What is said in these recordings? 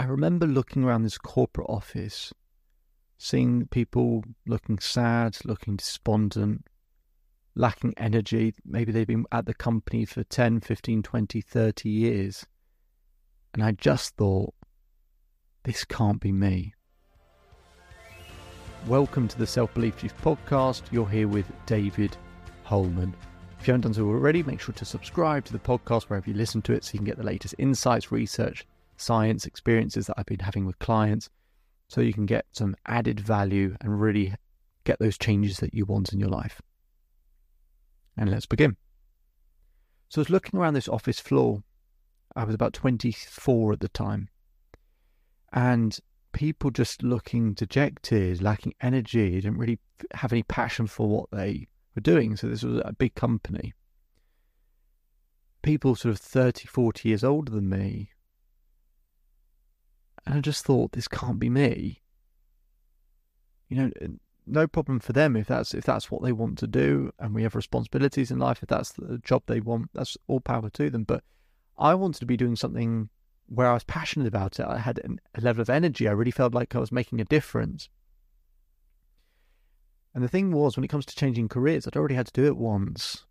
I remember looking around this corporate office, seeing people looking sad, looking despondent, lacking energy. Maybe they've been at the company for 10, 15, 20, 30 years. And I just thought, this can't be me. Welcome to the Self Belief Chief podcast. You're here with David Hulman. If you haven't done so already, make sure to subscribe to the podcast wherever you listen to it so you can get the latest insights, research, science, experiences that I've been having with clients so you can get some added value and really get those changes that you want in your life. And let's begin. So I was looking around this office floor. I was about 24 at the time. And people just looking dejected, lacking energy, didn't really have any passion for what they were doing. So this was a big company. People sort of 30, 40 years older than me. And I just thought, this can't be me. You know, no problem for them if that's if that's what they want to do and we have responsibilities in life if that's the job they want that's all power to them but i wanted to be doing something where i was passionate about it i had a level of energy i really felt like i was making a difference and the thing was, when it comes to changing careers, I'd already had to do it once.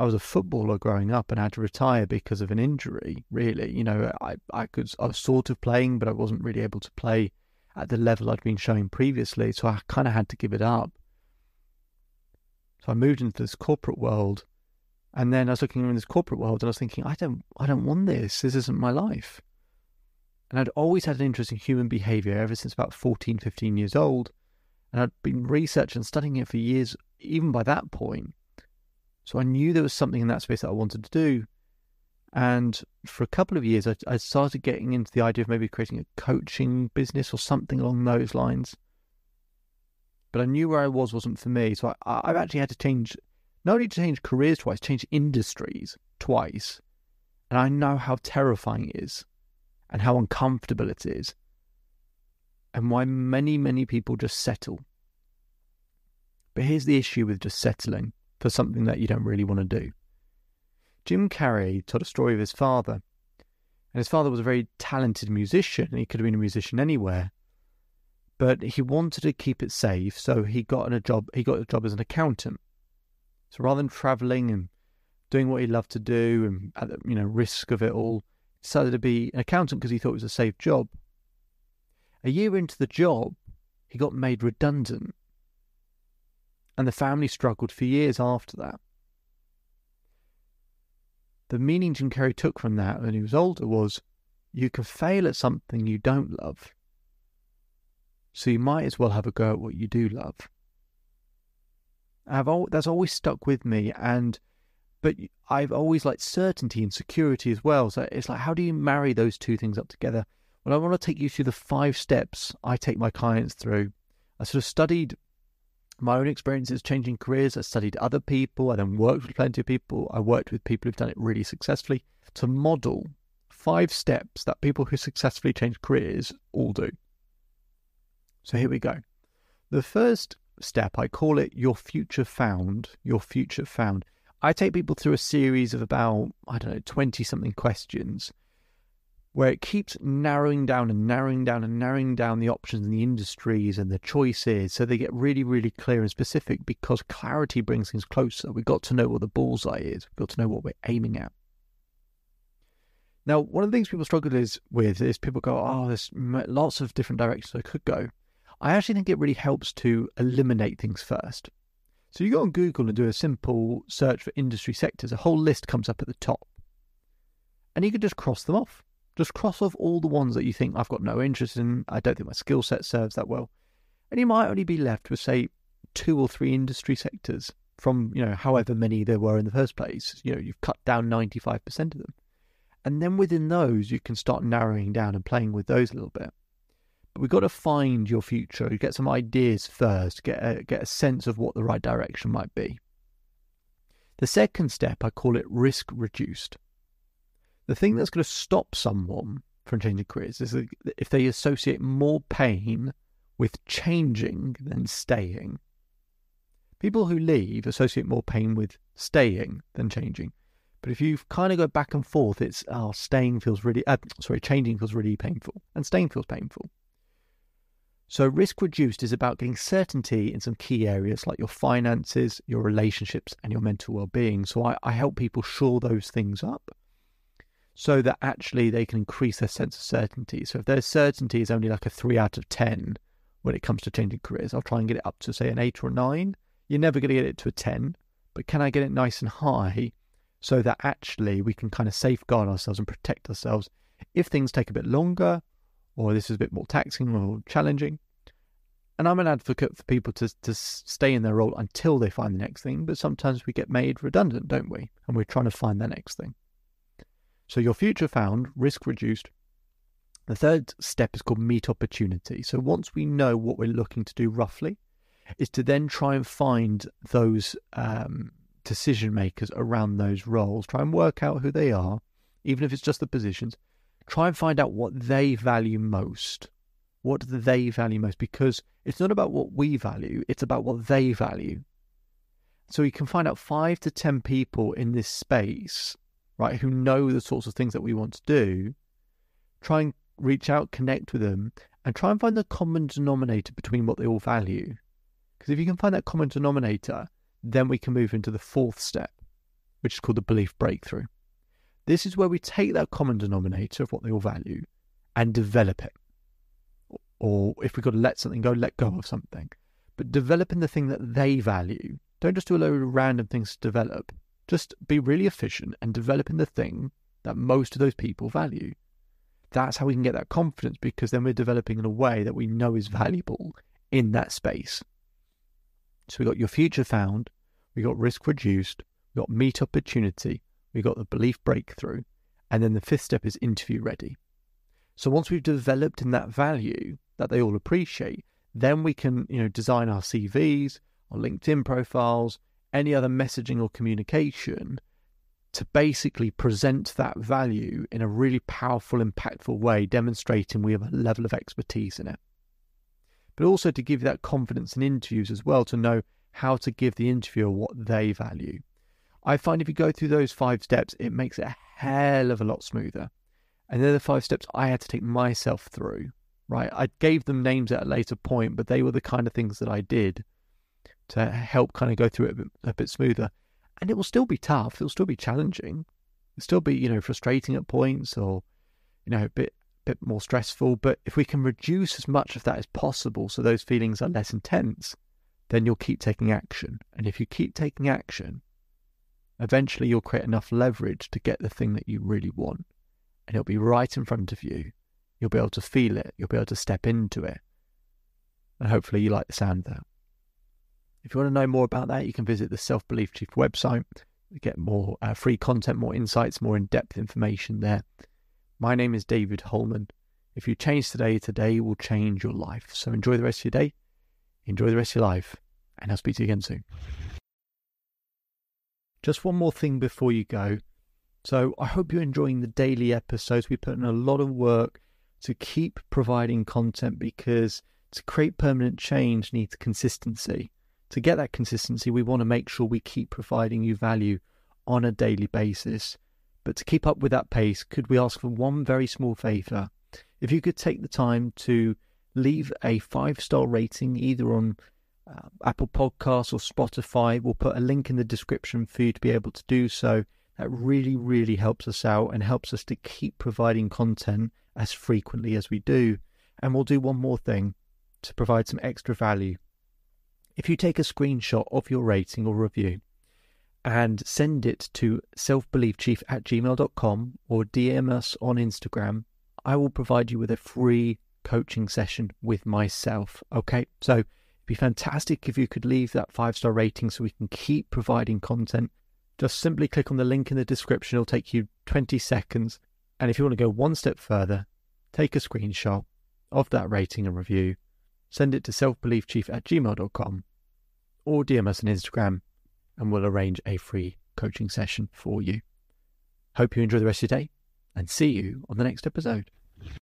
I was a footballer growing up and had to retire because of an injury. Really, you know, I I could I was sort of playing, but I wasn't really able to play at the level I'd been showing previously. So I kind of had to give it up. So I moved into this corporate world, and then I was looking in this corporate world, and I was thinking, I don't I don't want this. This isn't my life. And I'd always had an interest in human behavior ever since about 14, 15 years old and I'd been researching and studying it for years, even by that point. So I knew there was something in that space that I wanted to do. And for a couple of years, I, I started getting into the idea of maybe creating a coaching business or something along those lines. But I knew where I was wasn't for me. So I, I've actually had to change, not only change careers twice, change industries twice. And I know how terrifying it is and how uncomfortable it is and why many, many people just settle. But here's the issue with just settling for something that you don't really want to do. Jim Carrey told a story of his father, and his father was a very talented musician, he could have been a musician anywhere. But he wanted to keep it safe, so he got a job. He got a job as an accountant. So rather than traveling and doing what he loved to do, and at the you know risk of it all, decided to be an accountant because he thought it was a safe job. A year into the job, he got made redundant. And the family struggled for years after that. The meaning Jim Carrey took from that when he was older was you can fail at something you don't love. So you might as well have a go at what you do love. I've al- that's always stuck with me, and but I've always liked certainty and security as well. So it's like, how do you marry those two things up together? Well, I want to take you through the five steps I take my clients through. I sort of studied my own experiences changing careers. I studied other people. I then worked with plenty of people. I worked with people who've done it really successfully to model five steps that people who successfully change careers all do. So here we go. The first step, I call it your future found. Your future found. I take people through a series of about, I don't know, 20 something questions where it keeps narrowing down and narrowing down and narrowing down the options and the industries and the choices so they get really, really clear and specific because clarity brings things closer. We've got to know what the bullseye is, we've got to know what we're aiming at. Now, one of the things people struggle is, with is people go, oh, there's lots of different directions I could go. I actually think it really helps to eliminate things first. So you go on Google and do a simple search for industry sectors, a whole list comes up at the top. And you can just cross them off just cross off all the ones that you think I've got no interest in. I don't think my skill set serves that well. And you might only be left with, say, two or three industry sectors from, you know, however many there were in the first place. You know, you've cut down 95% of them. And then within those, you can start narrowing down and playing with those a little bit. But we've got to find your future, get some ideas first, get a, get a sense of what the right direction might be. The second step, I call it risk reduced. The thing that's going to stop someone from changing careers is if they associate more pain with changing than staying. People who leave associate more pain with staying than changing. But if you kind of go back and forth, it's oh, staying feels really, uh, sorry, changing feels really painful, and staying feels painful. So, risk reduced is about getting certainty in some key areas like your finances, your relationships, and your mental well being. So, I, I help people shore those things up so that actually they can increase their sense of certainty. So, if their certainty is only like a three out of 10 when it comes to changing careers, I'll try and get it up to, say, an eight or a nine. You're never going to get it to a 10, but can I get it nice and high so that actually we can kind of safeguard ourselves and protect ourselves if things take a bit longer or this is a bit more taxing or challenging. And I'm an advocate for people to, to stay in their role until they find the next thing, but sometimes we get made redundant, don't we? And we're trying to find the next thing. So your future found, risk reduced. The third step is called meet opportunity. So once we know what we're looking to do roughly, is to then try and find those um, decision makers around those roles, try and work out who they are, even if it's just the positions, try and find out what they value most. What do they value most? Because it's not about what we value, it's about what they value. So you can find out five to 10 people in this space, right, who know the sorts of things that we want to do. Try and reach out, connect with them, and try and find the common denominator between what they all value. Because if you can find that common denominator, then we can move into the fourth step, which is called the belief breakthrough. This is where we take that common denominator of what they all value and develop it. Or if we've got to let something go, let go of something. But developing the thing that they value. Don't just do a load of random things to develop. Just be really efficient and developing the thing that most of those people value. That's how we can get that confidence because then we're developing in a way that we know is valuable in that space. So we got your future found, we got risk reduced, we got meet opportunity, we got the belief breakthrough, and then the fifth step is interview ready. So once we've developed in that value that they all appreciate, then we can, you know, design our CVs, our LinkedIn profiles, any other messaging or communication to basically present that value in a really powerful, impactful way, demonstrating we have a level of expertise in it but also to give you that confidence in interviews as well to know how to give the interviewer what they value. I find if you go through those five steps, it makes it a hell of a lot smoother. And they're the five steps I had to take myself through, right? I gave them names at a later point, but they were the kind of things that I did to help kind of go through it a bit, a bit smoother. And it will still be tough. It'll still be challenging. It'll still be, you know, frustrating at points or, you know, a bit bit more stressful. But if we can reduce as much of that as possible so those feelings are less intense, then you'll keep taking action. And if you keep taking action, eventually you'll create enough leverage to get the thing that you really want. And it'll be right in front of you. You'll be able to feel it. You'll be able to step into it. And hopefully you like the sound of that. If you want to know more about that, you can visit the Self Belief Chief website. To get more uh, free content, more insights, more in depth information there. My name is David Hulman. If you change today, today will change your life. So enjoy the rest of your day, enjoy the rest of your life, and I'll speak to you again soon. Just one more thing before you go. So I hope you're enjoying the daily episodes. We put in a lot of work to keep providing content because to create permanent change needs consistency. To get that consistency, we want to make sure we keep providing you value on a daily basis. But to keep up with that pace, could we ask for one very small favour? If you could take the time to leave a five star rating either on uh, Apple Podcasts or Spotify, we'll put a link in the description for you to be able to do so. That really, really helps us out and helps us to keep providing content as frequently as we do. And we'll do one more thing to provide some extra value. If you take a screenshot of your rating or review, and send it to selfbeliefchief at gmail.com or DM us on Instagram, I will provide you with a free coaching session with myself. Okay, so it'd be fantastic if you could leave that five star rating so we can keep providing content. Just simply click on the link in the description, it'll take you 20 seconds. And if you want to go one step further, take a screenshot of that rating and review, send it to selfbeliefchief at gmail.com or DM us on Instagram and we'll arrange a free coaching session for you. Hope you enjoy the rest of your day and see you on the next episode.